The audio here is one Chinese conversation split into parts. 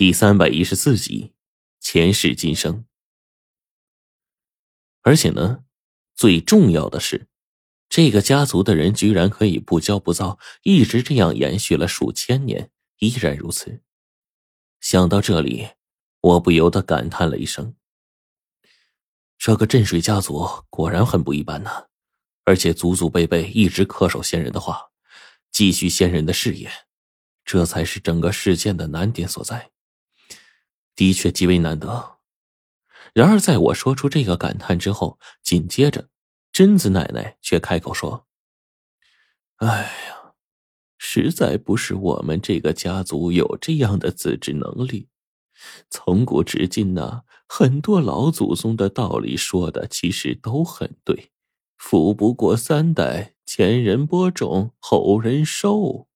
第三百一十四集，前世今生。而且呢，最重要的是，这个家族的人居然可以不骄不躁，一直这样延续了数千年，依然如此。想到这里，我不由得感叹了一声：“这个镇水家族果然很不一般呐！而且祖祖辈辈一直恪守先人的话，继续先人的事业，这才是整个事件的难点所在。”的确极为难得。然而，在我说出这个感叹之后，紧接着，贞子奶奶却开口说：“哎呀，实在不是我们这个家族有这样的自制能力。从古至今呢，很多老祖宗的道理说的其实都很对。富不过三代，前人播种，后人收。”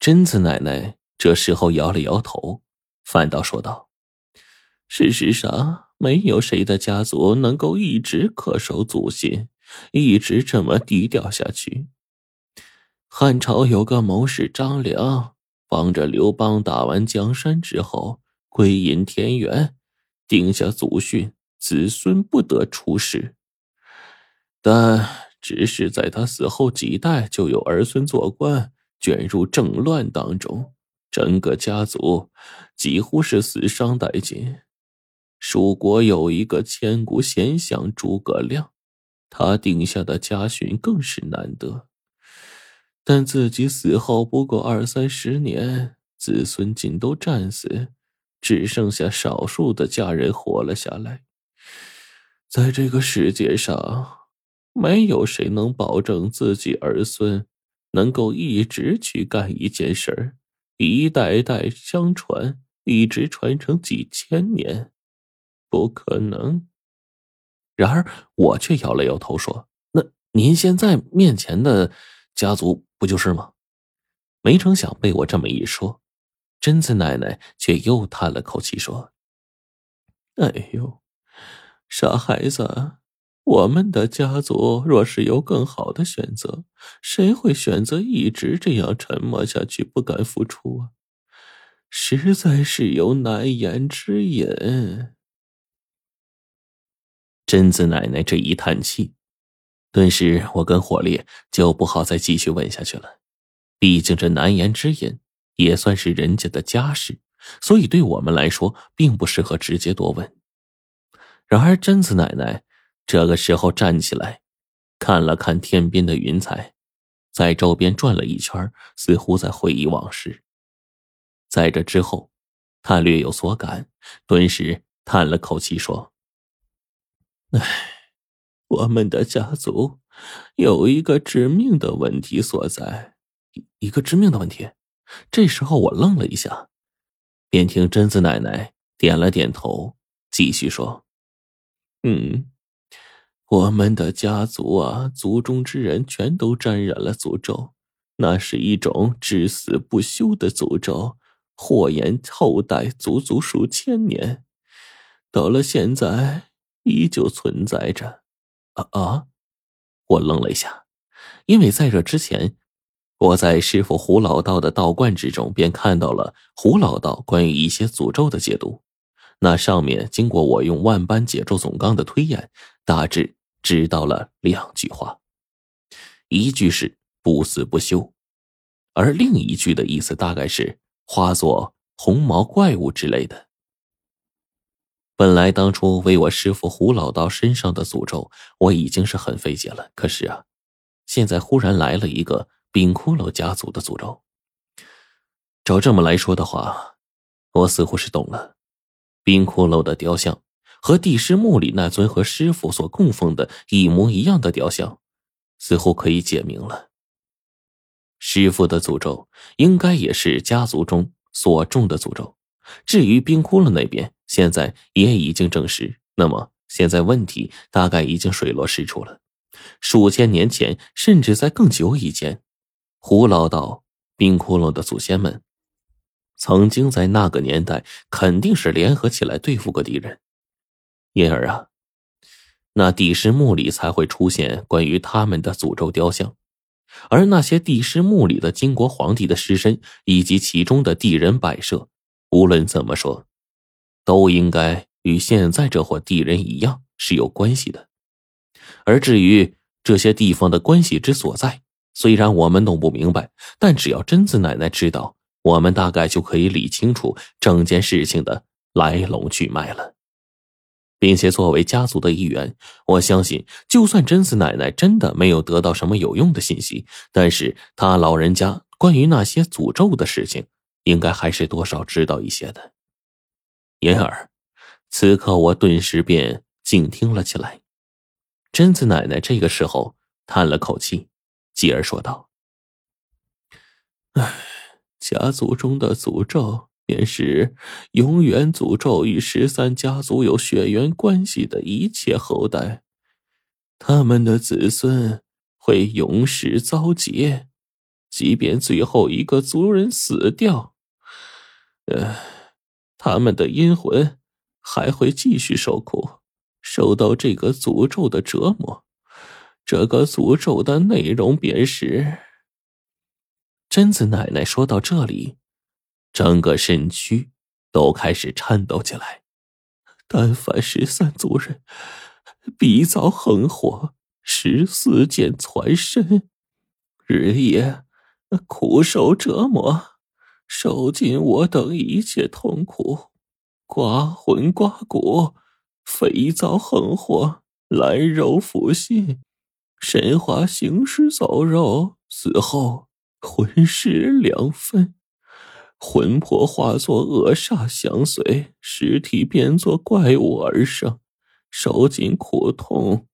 贞子奶奶这时候摇了摇头，反倒说道。事实上，没有谁的家族能够一直恪守祖训，一直这么低调下去。汉朝有个谋士张良，帮着刘邦打完江山之后，归隐田园，定下祖训：子孙不得出世。但只是在他死后几代，就有儿孙做官，卷入政乱当中，整个家族几乎是死伤殆尽。蜀国有一个千古贤相诸葛亮，他定下的家训更是难得。但自己死后不过二三十年，子孙尽都战死，只剩下少数的家人活了下来。在这个世界上，没有谁能保证自己儿孙能够一直去干一件事儿，一代代相传，一直传承几千年。不可能。然而，我却摇了摇头说：“那您现在面前的家族不就是吗？”没成想被我这么一说，贞子奶奶却又叹了口气说：“哎呦，傻孩子，我们的家族若是有更好的选择，谁会选择一直这样沉默下去，不敢付出啊？实在是有难言之隐。”贞子奶奶这一叹气，顿时我跟火烈就不好再继续问下去了。毕竟这难言之隐也算是人家的家事，所以对我们来说并不适合直接多问。然而贞子奶奶这个时候站起来，看了看天边的云彩，在周边转了一圈，似乎在回忆往事。在这之后，她略有所感，顿时叹了口气说。唉，我们的家族有一个致命的问题所在，一个致命的问题。这时候我愣了一下，便听贞子奶奶点了点头，继续说：“嗯，我们的家族啊，族中之人全都沾染了诅咒，那是一种至死不休的诅咒，祸延后代，足足数千年。到了现在。”依旧存在着，啊啊！我愣了一下，因为在这之前，我在师傅胡老道的道观之中便看到了胡老道关于一些诅咒的解读。那上面经过我用万般解咒总纲的推演，大致知道了两句话：一句是不死不休，而另一句的意思大概是化作红毛怪物之类的。本来当初为我师傅胡老道身上的诅咒，我已经是很费解了。可是啊，现在忽然来了一个冰骷髅家族的诅咒。照这么来说的话，我似乎是懂了。冰骷髅的雕像和地师墓里那尊和师傅所供奉的一模一样的雕像，似乎可以解明了。师傅的诅咒应该也是家族中所中的诅咒。至于冰窟窿那边，现在也已经证实。那么现在问题大概已经水落石出了。数千年前，甚至在更久以前，胡老道、冰窟窿的祖先们，曾经在那个年代肯定是联合起来对付过敌人。因而啊，那帝师墓里才会出现关于他们的诅咒雕像，而那些帝师墓里的金国皇帝的尸身以及其中的地人摆设。无论怎么说，都应该与现在这伙地人一样是有关系的。而至于这些地方的关系之所在，虽然我们弄不明白，但只要贞子奶奶知道，我们大概就可以理清楚整件事情的来龙去脉了。并且作为家族的一员，我相信，就算贞子奶奶真的没有得到什么有用的信息，但是她老人家关于那些诅咒的事情，应该还是多少知道一些的。因而，此刻我顿时便静听了起来。贞子奶奶这个时候叹了口气。继而说道：“唉，家族中的诅咒便是永远诅咒与十三家族有血缘关系的一切后代，他们的子孙会永世遭劫，即便最后一个族人死掉，呃，他们的阴魂还会继续受苦，受到这个诅咒的折磨。”这个诅咒的内容便是，贞子奶奶说到这里，整个身躯都开始颤抖起来。但凡十三族人，必遭横祸，十四剑攒身，日夜苦受折磨，受尽我等一切痛苦，刮魂刮骨，肥遭横祸，烂肉腐心。神化行尸走肉，死后魂尸两分，魂魄化作恶煞相随，尸体变作怪物而生，受尽苦痛，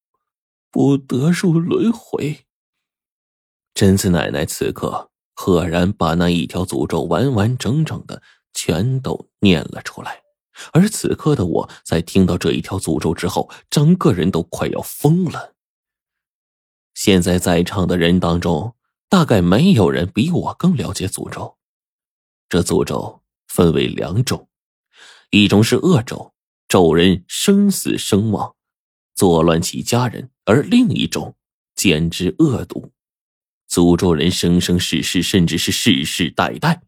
不得入轮回。贞子奶奶此刻赫然把那一条诅咒完完整整的全都念了出来，而此刻的我在听到这一条诅咒之后，整个人都快要疯了。现在在场的人当中，大概没有人比我更了解诅咒。这诅咒分为两种，一种是恶咒，咒人生死生亡，作乱其家人；而另一种简直恶毒，诅咒人生生世世，甚至是世世代代。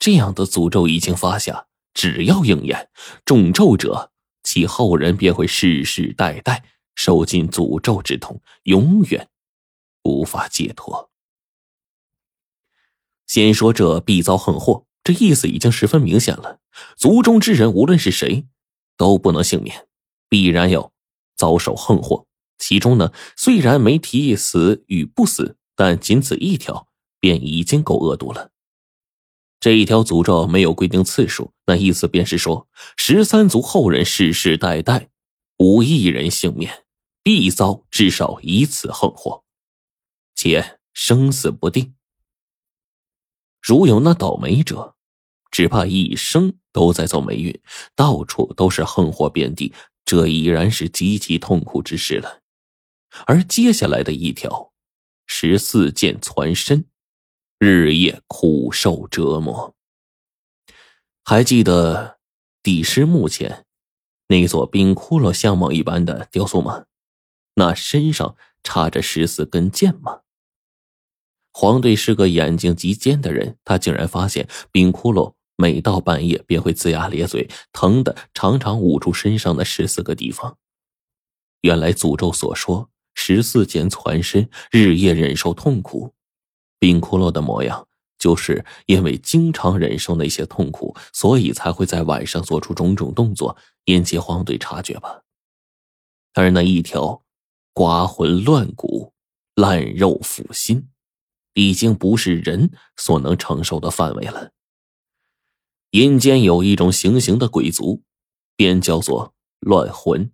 这样的诅咒一经发下，只要应验，中咒者其后人便会世世代代。受尽诅咒之痛，永远无法解脱。先说这必遭横祸，这意思已经十分明显了。族中之人无论是谁，都不能幸免，必然要遭受横祸。其中呢，虽然没提死与不死，但仅此一条便已经够恶毒了。这一条诅咒没有规定次数，那意思便是说，十三族后人世世代代无一人幸免。必遭至少一次横祸，且生死不定。如有那倒霉者，只怕一生都在走霉运，到处都是横祸遍地，这已然是极其痛苦之事了。而接下来的一条，十四剑攒身，日夜苦受折磨。还记得帝师墓前那座冰窟窿相貌一般的雕塑吗？那身上插着十四根剑吗？黄队是个眼睛极尖的人，他竟然发现冰窟窿每到半夜便会龇牙咧嘴，疼的常常捂住身上的十四个地方。原来诅咒所说十四剑攒身，日夜忍受痛苦。冰窟窿的模样，就是因为经常忍受那些痛苦，所以才会在晚上做出种种动作，引起黄队察觉吧。而那一条。刮魂乱骨、烂肉腐心，已经不是人所能承受的范围了。阴间有一种行刑的鬼族，便叫做乱魂。